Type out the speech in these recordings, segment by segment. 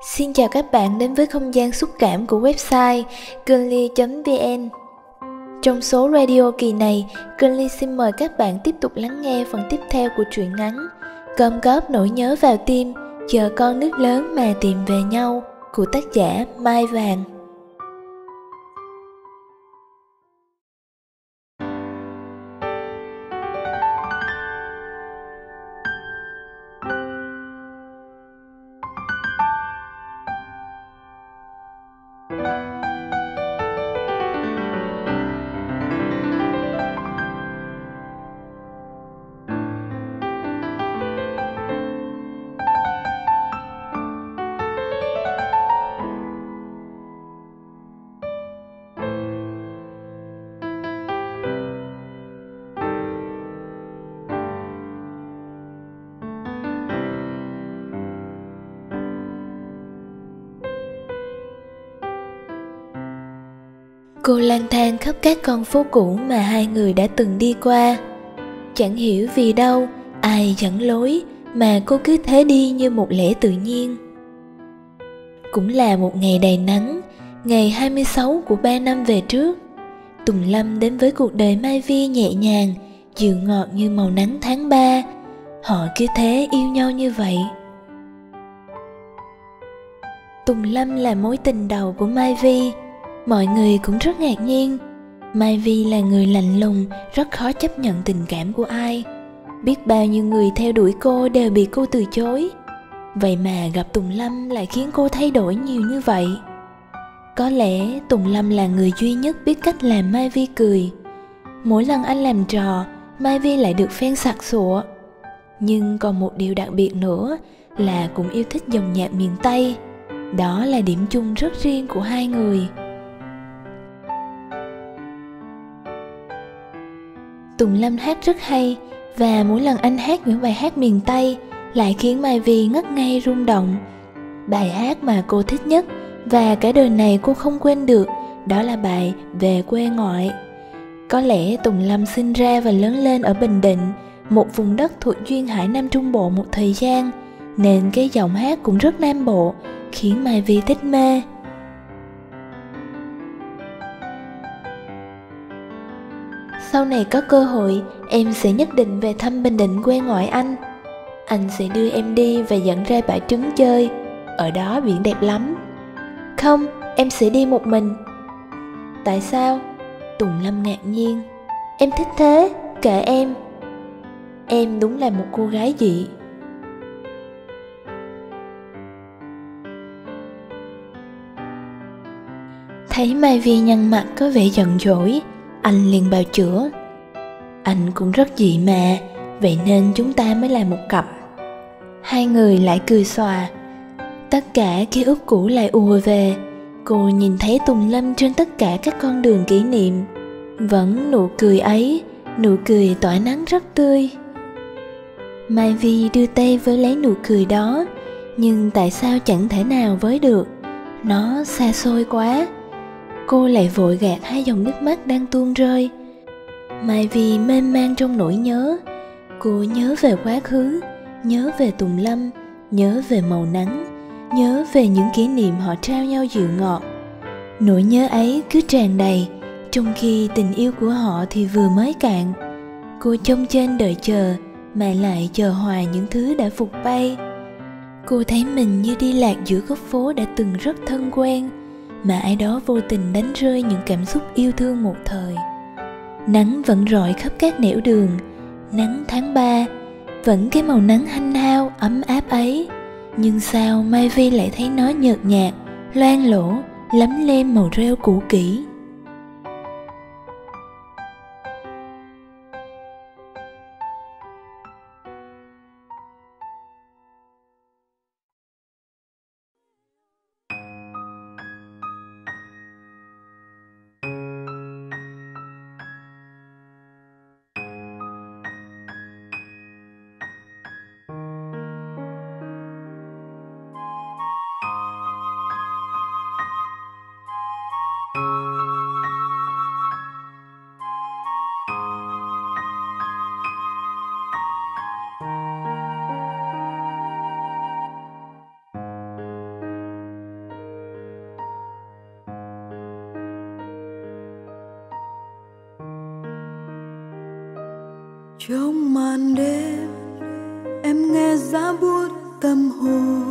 Xin chào các bạn đến với không gian xúc cảm của website girly.vn Trong số radio kỳ này, Girly xin mời các bạn tiếp tục lắng nghe phần tiếp theo của truyện ngắn Cơm góp nỗi nhớ vào tim, chờ con nước lớn mà tìm về nhau của tác giả Mai Vàng. Cô lang thang khắp các con phố cũ mà hai người đã từng đi qua. Chẳng hiểu vì đâu, ai dẫn lối mà cô cứ thế đi như một lẽ tự nhiên. Cũng là một ngày đầy nắng, Ngày 26 của ba năm về trước. Tùng Lâm đến với cuộc đời Mai Vi nhẹ nhàng, Dịu ngọt như màu nắng tháng 3 Họ cứ thế yêu nhau như vậy. Tùng Lâm là mối tình đầu của Mai Vi mọi người cũng rất ngạc nhiên. Mai vi là người lạnh lùng, rất khó chấp nhận tình cảm của ai. Biết bao nhiêu người theo đuổi cô đều bị cô từ chối. Vậy mà gặp tùng lâm lại khiến cô thay đổi nhiều như vậy. Có lẽ tùng lâm là người duy nhất biết cách làm mai vi cười. Mỗi lần anh làm trò, mai vi lại được phen sặc sụa. Nhưng còn một điều đặc biệt nữa là cũng yêu thích dòng nhạc miền tây. Đó là điểm chung rất riêng của hai người. Tùng Lâm hát rất hay và mỗi lần anh hát những bài hát miền Tây lại khiến Mai Vi ngất ngây rung động. Bài hát mà cô thích nhất và cả đời này cô không quên được đó là bài Về quê ngoại. Có lẽ Tùng Lâm sinh ra và lớn lên ở Bình Định, một vùng đất thuộc duyên hải Nam Trung Bộ một thời gian, nên cái giọng hát cũng rất nam bộ, khiến Mai Vi thích mê. Sau này có cơ hội, em sẽ nhất định về thăm bình định quê ngoại anh. Anh sẽ đưa em đi và dẫn ra bãi trứng chơi. Ở đó biển đẹp lắm. Không, em sẽ đi một mình. Tại sao? Tùng lâm ngạc nhiên. Em thích thế, kệ em. Em đúng là một cô gái dị. Thấy mai vi nhăn mặt có vẻ giận dỗi anh liền bào chữa. Anh cũng rất dị mà vậy nên chúng ta mới là một cặp. Hai người lại cười xòa. Tất cả ký ức cũ lại ùa về. Cô nhìn thấy tùng lâm trên tất cả các con đường kỷ niệm. Vẫn nụ cười ấy, nụ cười tỏa nắng rất tươi. Mai vi đưa tay với lấy nụ cười đó, nhưng tại sao chẳng thể nào với được? Nó xa xôi quá cô lại vội gạt hai dòng nước mắt đang tuôn rơi. Mai vì mênh mang trong nỗi nhớ. Cô nhớ về quá khứ, nhớ về tùng lâm, nhớ về màu nắng, nhớ về những kỷ niệm họ trao nhau dịu ngọt. Nỗi nhớ ấy cứ tràn đầy, trong khi tình yêu của họ thì vừa mới cạn. Cô trông trên đợi chờ, mà lại chờ hoài những thứ đã phục bay. Cô thấy mình như đi lạc giữa góc phố đã từng rất thân quen mà ai đó vô tình đánh rơi những cảm xúc yêu thương một thời. Nắng vẫn rọi khắp các nẻo đường, nắng tháng ba, vẫn cái màu nắng hanh hao, ấm áp ấy. Nhưng sao mai vi lại thấy nó nhợt nhạt, loang lỗ lấm lem màu rêu cũ kỹ? Trong màn đêm, em nghe giá buốt tâm hồn.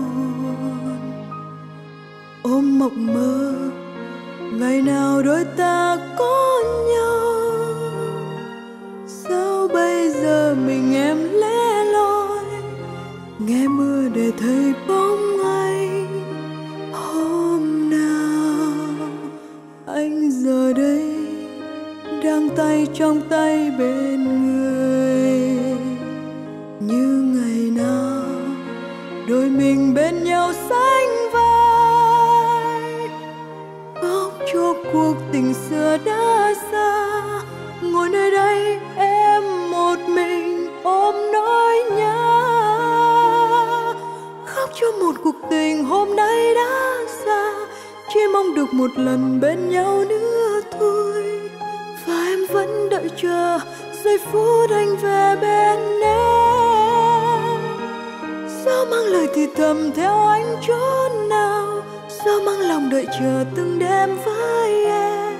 Ôm mộng mơ, ngày nào đôi ta có nhau? Sao bây giờ mình em lẻ loi? Nghe mưa để thấy sao mang lòng đợi chờ từng đêm với em,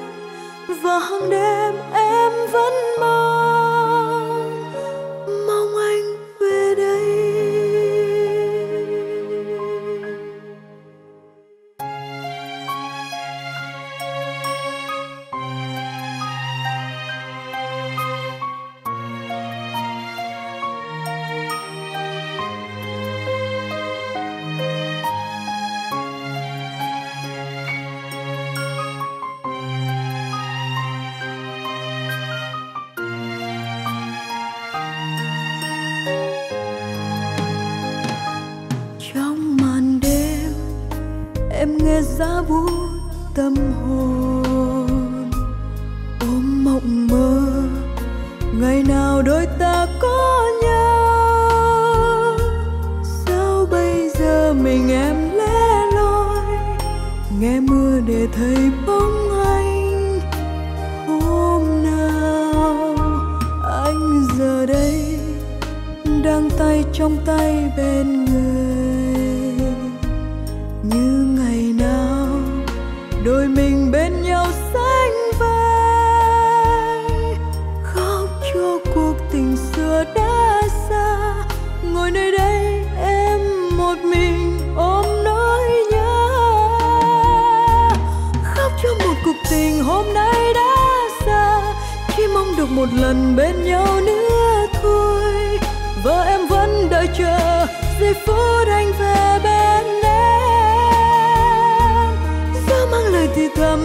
và hàng đêm em vẫn mong để thấy bóng anh. Hôm nào anh giờ đây đang tay trong tay bên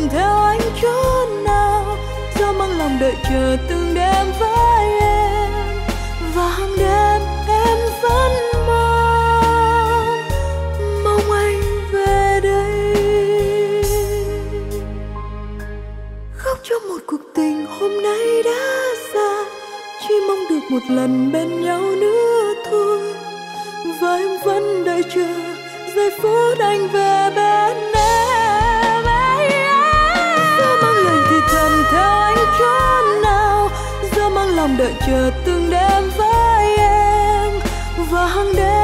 theo anh chốn nào do mang lòng đợi chờ từng đêm với em. Và hàng đêm em vẫn mong mong anh về đây. Khóc cho một cuộc tình hôm nay đã xa, chỉ mong được một lần bên nhau nữa thôi. Và em vẫn đợi chờ giây phút anh về bên lòng đợi chờ từng đêm với em. Và hàng đêm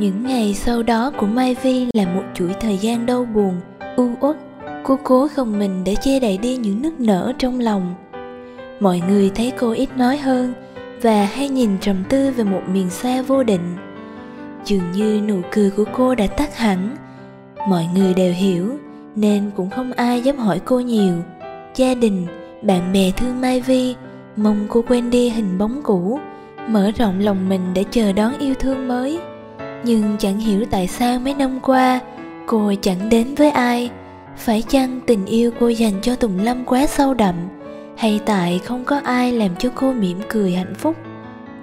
Những ngày sau đó của Mai Vi là một chuỗi thời gian đau buồn, u uất. Cô cố gồng mình để che đậy đi những nức nở trong lòng. Mọi người thấy cô ít nói hơn và hay nhìn trầm tư về một miền xa vô định. Dường như nụ cười của cô đã tắt hẳn. Mọi người đều hiểu nên cũng không ai dám hỏi cô nhiều. Gia đình, bạn bè thương Mai Vi mong cô quên đi hình bóng cũ, mở rộng lòng mình để chờ đón yêu thương mới nhưng chẳng hiểu tại sao mấy năm qua, cô chẳng đến với ai. Phải chăng tình yêu cô dành cho tùng lâm quá sâu đậm? Hay tại không có ai làm cho cô mỉm cười hạnh phúc?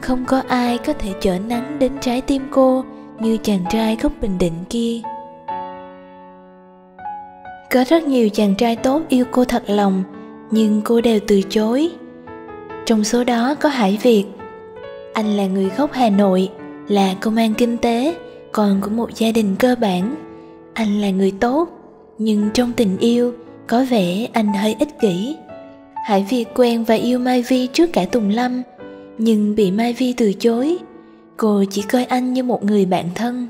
Không có ai có thể chở nắng đến trái tim cô như chàng trai gốc bình định kia. Có rất nhiều chàng trai tốt yêu cô thật lòng, nhưng cô đều từ chối. Trong số đó có hải việt. Anh là người gốc hà nội là công an kinh tế con của một gia đình cơ bản. Anh là người tốt, nhưng trong tình yêu, có vẻ anh hơi ích kỷ. Hải việt quen và yêu mai vi trước cả tùng lâm, nhưng bị mai vi từ chối. Cô chỉ coi anh như một người bạn thân.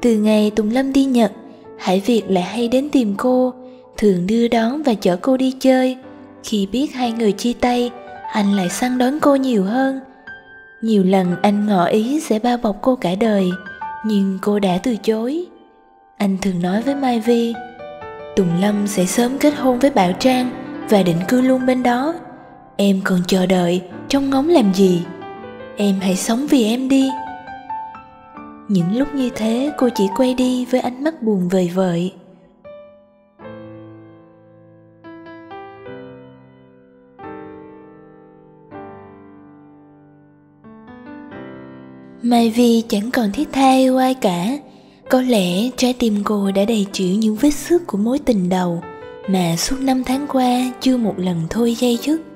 Từ ngày tùng lâm đi nhật, hải việt lại hay đến tìm cô, thường đưa đón và chở cô đi chơi. Khi biết hai người chia tay, anh lại săn đón cô nhiều hơn nhiều lần anh ngỏ ý sẽ bao bọc cô cả đời, nhưng cô đã từ chối. Anh thường nói với mai vi, tùng lâm sẽ sớm kết hôn với bảo trang và định cư luôn bên đó. Em còn chờ đợi trông ngóng làm gì? Em hãy sống vì em đi. Những lúc như thế, cô chỉ quay đi với ánh mắt buồn vời vợi. Mai Vi chẳng còn thiết tha yêu ai cả, Có lẽ trái tim cô đã đầy chịu những vết xước của mối tình đầu Mà suốt năm tháng qua chưa một lần thôi dây dứt.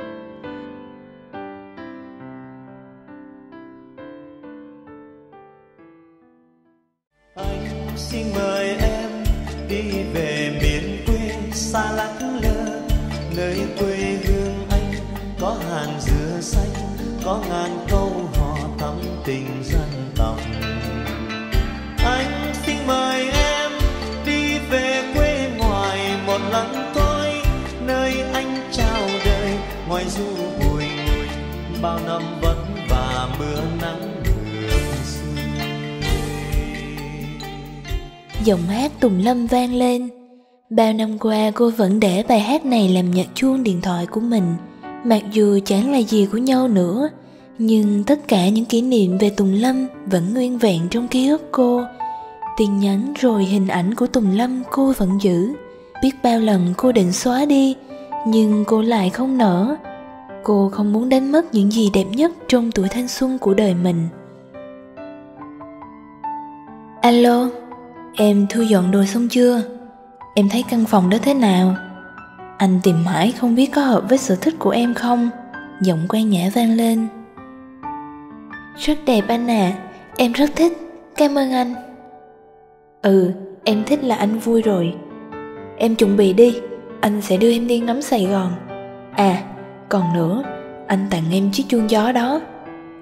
Tùng Lâm vang lên. Bao năm qua cô vẫn để bài hát này làm nhạc chuông điện thoại của mình. Mặc dù chẳng là gì của nhau nữa Nhưng tất cả những kỷ niệm về Tùng Lâm vẫn nguyên vẹn trong ký ức cô. Tin nhắn rồi hình ảnh của Tùng Lâm cô vẫn giữ. Biết bao lần cô định xóa đi Nhưng cô lại không nỡ Cô không muốn đánh mất những gì đẹp nhất trong tuổi thanh xuân của đời mình. Alo, em thu dọn đồ xong chưa? Em thấy căn phòng đó thế nào? Anh tìm mãi không biết có hợp với sở thích của em không? Giọng quen nhã vang lên. Rất đẹp anh à, em rất thích, cảm ơn anh. Ừ, em thích là anh vui rồi. Em chuẩn bị đi, anh sẽ đưa em đi ngắm Sài Gòn. À, còn nữa, anh tặng em chiếc chuông gió đó.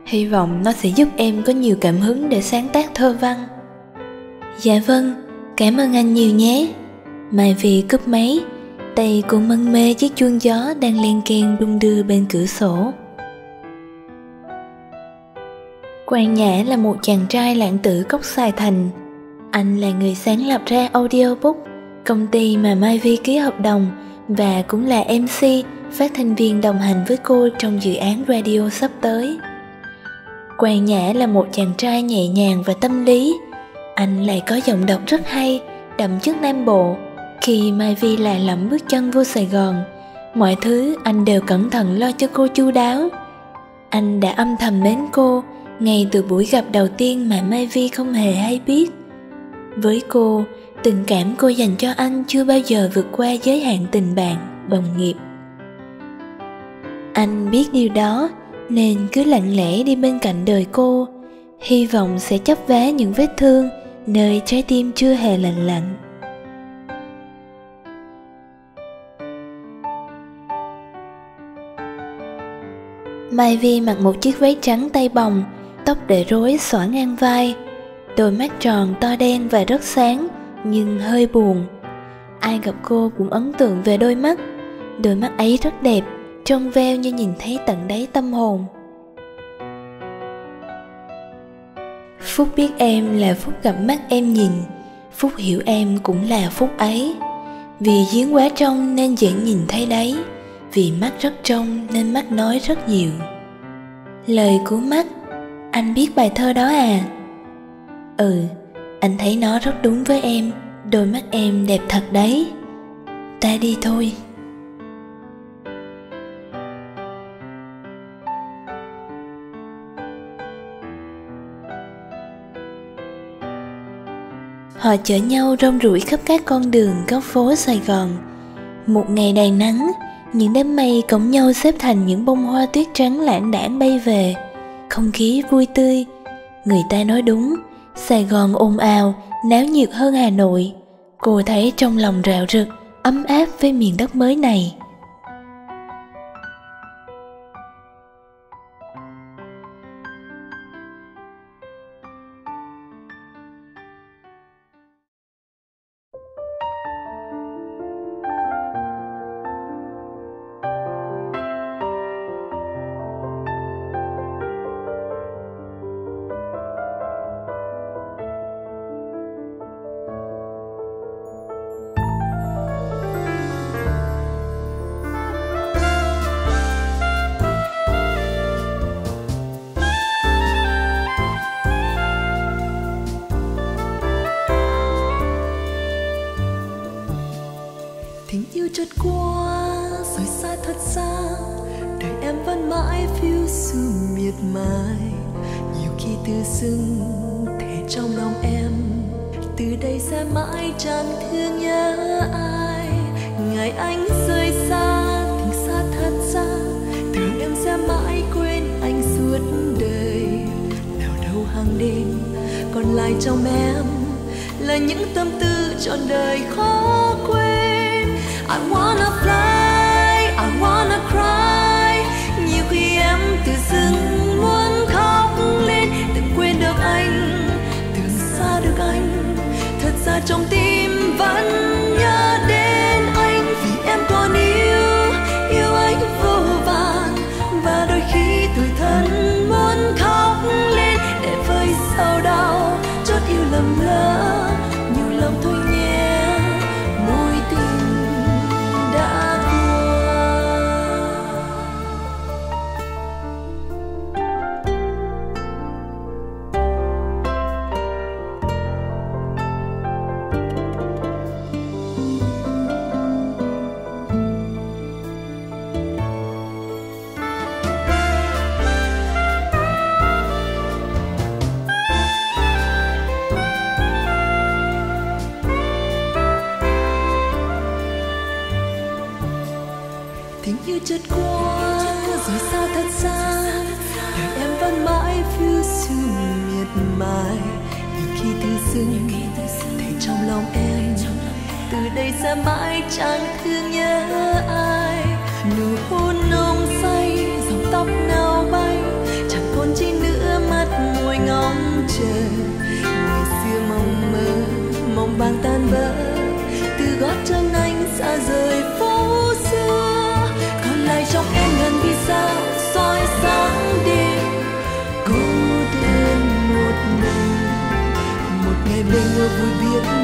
Hy vọng nó sẽ giúp em có nhiều cảm hứng để sáng tác thơ văn. Dạ vâng, cảm ơn anh nhiều nhé. Mai vì cúp máy Tay cô mân mê chiếc chuông gió đang len keng đung đưa bên cửa sổ. Quang Nhã là một chàng trai lãng tử cốc Sài Thành. Anh là người sáng lập ra Audiobook Công ty mà Mai Vi ký hợp đồng Và cũng là MC phát thanh viên đồng hành với cô trong dự án radio sắp tới. Quang Nhã là một chàng trai nhẹ nhàng và tâm lý anh lại có giọng đọc rất hay, đậm chất Nam Bộ. Khi Mai Vi là lẫm bước chân vô Sài Gòn Mọi thứ anh đều cẩn thận lo cho cô chu đáo. Anh đã âm thầm mến cô ngay từ buổi gặp đầu tiên mà Mai Vi không hề hay biết. Với cô, tình cảm cô dành cho anh chưa bao giờ vượt qua giới hạn tình bạn, đồng nghiệp. Anh biết điều đó nên cứ lặng lẽ đi bên cạnh đời cô. Hy vọng sẽ chấp vá những vết thương nơi trái tim chưa hề lạnh lạnh. Mai vi mặc một chiếc váy trắng tay bồng, tóc để rối xõa ngang vai. Đôi mắt tròn to đen và rất sáng, nhưng hơi buồn. Ai gặp cô cũng ấn tượng về đôi mắt. Đôi mắt ấy rất đẹp trong veo như nhìn thấy tận đáy tâm hồn. Phúc biết em là phúc gặp mắt em nhìn. Phúc hiểu em cũng là phúc ấy. Vì giếng quá trong nên dễ nhìn thấy đấy. vì mắt rất trong nên mắt nói rất nhiều. Lời của mắt, anh biết bài thơ đó à? Ừ anh thấy nó rất đúng với em. Đôi mắt em đẹp thật đấy. Ta đi thôi. Họ chở nhau rong ruổi khắp các con đường góc phố sài gòn. Một ngày đầy nắng, những đám mây cõng nhau xếp thành những bông hoa tuyết trắng lãng đãng bay về. Không khí vui tươi. Người ta nói đúng, sài gòn ồn ào, náo nhiệt hơn hà nội. Cô thấy trong lòng rạo rực, ấm áp với miền đất mới này. Chẳng thương nhớ ai. Ngày anh rời xa tình xa thật xa tưởng em sẽ mãi quên anh suốt đời. Nào đâu hàng đêm còn lại trong em là những tâm tư trọn đời khó quên. I wanna fly, I wanna cry. Nhiều khi em tự dưng muốn khóc lên Từng quên được anh, từng xa được anh. Thật ra trong tim sẽ mãi chẳng thương nhớ ai. Nụ hôn nồng say, dòng tóc nào bay, chẳng còn chi nữa mắt ngồi ngóng chờ. Ngày xưa mong mơ, mong vàng tan vỡ từ gót chân anh xa rời phố xưa. Còn lại trong em gần vì sao, soi sáng đêm. Cô đơn một mình, một ngày bên nhau vui biết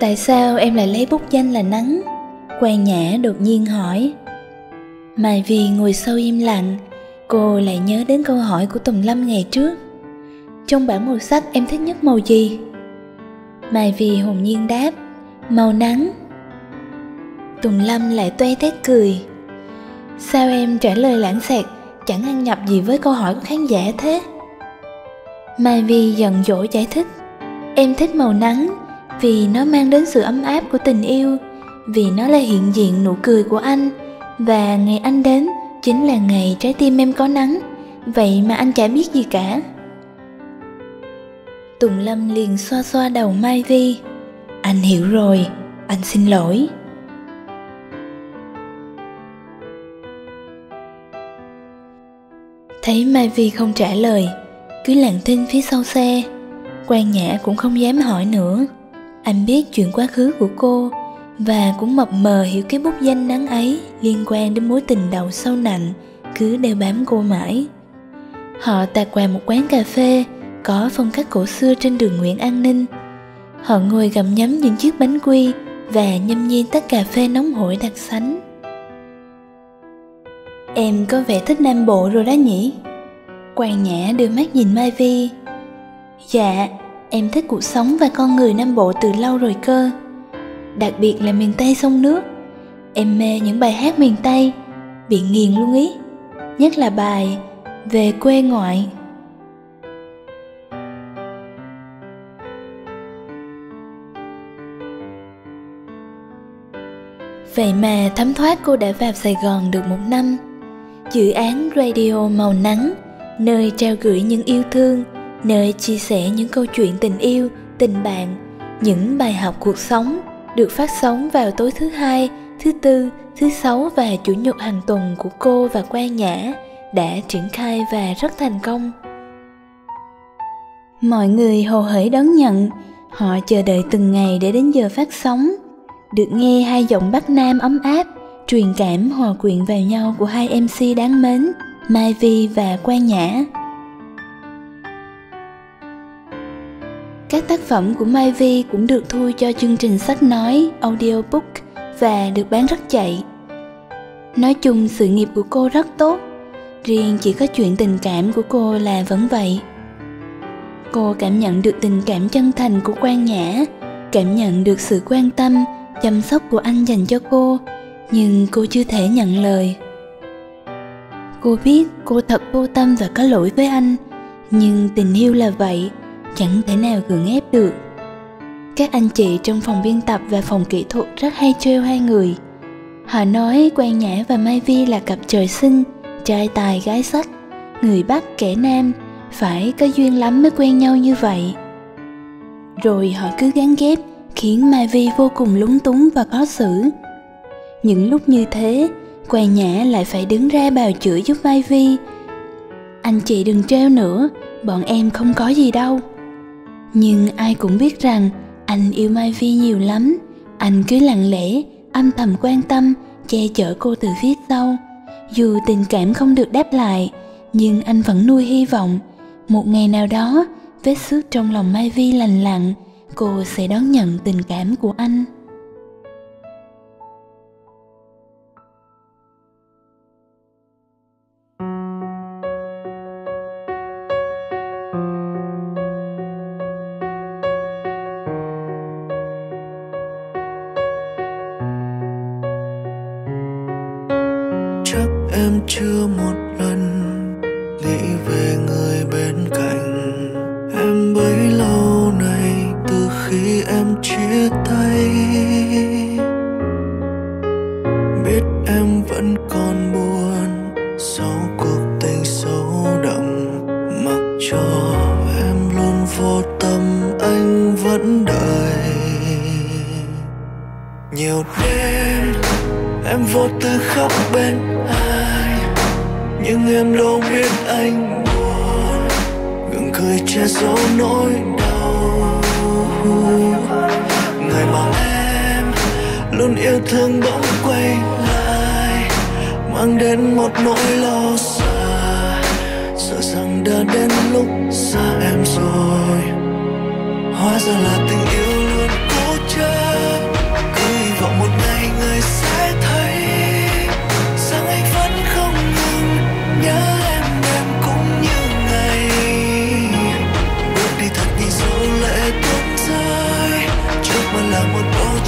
Tại sao em lại lấy bút danh là Nắng? Quan Nhã đột nhiên hỏi. Mai Vì ngồi sâu im lặng, cô lại nhớ đến câu hỏi của Tùng Lâm ngày trước. Trong bảng màu sắc em thích nhất màu gì? Mai Vì hồn nhiên đáp, màu nắng. Tùng Lâm lại toe tét cười. Sao em trả lời lãng xẹt, chẳng ăn nhập gì với câu hỏi của khán giả thế? Mai Vi giận dỗi giải thích Em thích màu nắng vì nó mang đến sự ấm áp của tình yêu Vì nó là hiện diện nụ cười của anh. Và ngày anh đến chính là ngày trái tim em có nắng. Vậy mà anh chả biết gì cả. Tùng Lâm liền xoa xoa đầu Mai Vi. Anh hiểu rồi, anh xin lỗi. Thấy Mai Vi không trả lời cứ lặng thinh phía sau xe. Quan nhã cũng không dám hỏi nữa anh biết chuyện quá khứ của cô và cũng mập mờ hiểu cái bút danh nắng ấy liên quan đến mối tình đầu sâu nặng cứ đeo bám cô mãi. Họ tạt qua một quán cà phê có phong cách cổ xưa trên đường nguyễn an ninh. Họ ngồi gặm nhấm những chiếc bánh quy và nhâm nhi tách cà phê nóng hổi đặc sánh. Em có vẻ thích nam bộ rồi đó nhỉ? Quan Nhã đưa mắt nhìn Mai Vi. Dạ, em thích cuộc sống và con người Nam Bộ từ lâu rồi cơ. Đặc biệt là miền Tây sông nước. Em mê những bài hát miền Tây. Bị nghiền luôn ý. Nhất là bài Về quê ngoại. Vậy mà thấm thoát cô đã vào Sài Gòn được một năm. Dự án radio màu nắng, nơi trao gửi những yêu thương nơi chia sẻ những câu chuyện tình yêu, tình bạn, những bài học cuộc sống được phát sóng vào tối thứ hai, thứ tư, thứ sáu và chủ nhật hàng tuần của cô và quan nhã đã triển khai và rất thành công mọi người hồ hởi đón nhận, họ chờ đợi từng ngày để đến giờ phát sóng được nghe hai giọng bắc nam ấm áp, truyền cảm hòa quyện vào nhau của hai mc đáng mến, Mai Vi và Quan Nhã. Các tác phẩm của Mai Vi cũng được thu cho chương trình sách nói, audiobook và được bán rất chạy. Nói chung sự nghiệp của cô rất tốt, riêng chỉ có chuyện tình cảm của cô là vẫn vậy. Cô cảm nhận được tình cảm chân thành của Quan Nhã, cảm nhận được sự quan tâm, chăm sóc của anh dành cho cô, nhưng cô chưa thể nhận lời. Cô biết cô thật vô tâm và có lỗi với anh Nhưng tình yêu là vậy Chẳng thể nào gượng ép được. Các anh chị trong phòng biên tập và phòng kỹ thuật rất hay trêu hai người. Họ nói Quan Nhã và Mai Vi là cặp trời sinh, Trai tài gái sắc Người Bắc kẻ Nam, Phải có duyên lắm mới quen nhau như vậy. Rồi họ cứ gắn ghép, Khiến Mai Vi vô cùng lúng túng và khó xử. Những lúc như thế Quan Nhã lại phải đứng ra bào chữa giúp Mai Vi. Anh chị đừng treo nữa, Bọn em không có gì đâu. Nhưng ai cũng biết rằng, Anh yêu Mai Vi nhiều lắm. Anh cứ lặng lẽ, Âm thầm quan tâm, Che chở cô từ phía sau. Dù tình cảm không được đáp lại, Nhưng anh vẫn nuôi hy vọng. Một ngày nào đó, Vết xước trong lòng Mai Vi lành lặng Cô sẽ đón nhận tình cảm của anh. Che giấu nỗi đau. Ngày mà em luôn yêu thương bỗng quay lại, mang đến một nỗi lo xa sợ rằng đã đến lúc xa em rồi. Hóa ra là tình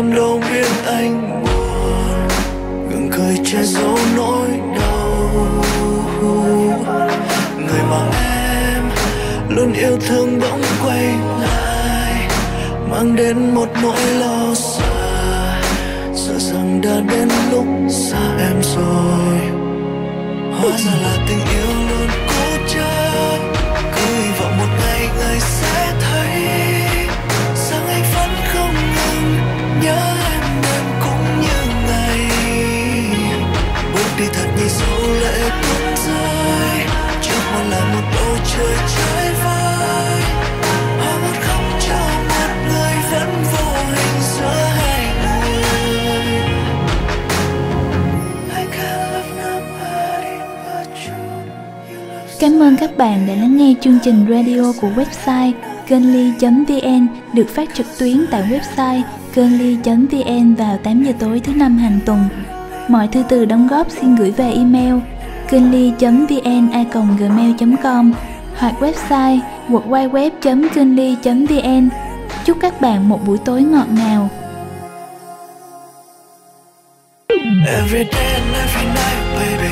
em đâu biết anh buồn. Gượng cười che giấu nỗi đau. Người mà em luôn yêu thương bỗng quay lại, mang đến một nỗi lo sợ. Sợ rằng đã đến lúc xa em rồi. Hóa ra là tình yêu luôn cố chấp. Cứ hy vọng một ngày người sẽ Cảm ơn các bạn đã lắng nghe chương trình radio của website kênhly.vn được phát trực tuyến tại website kênhly.vn vào 8 giờ tối thứ năm hàng tuần. Mọi thư từ đóng góp xin gửi về email kênhly.vn@gmail.com hoặc website www.kinly.vn. Chúc các bạn một buổi tối ngọt ngào. Every day and every night, baby,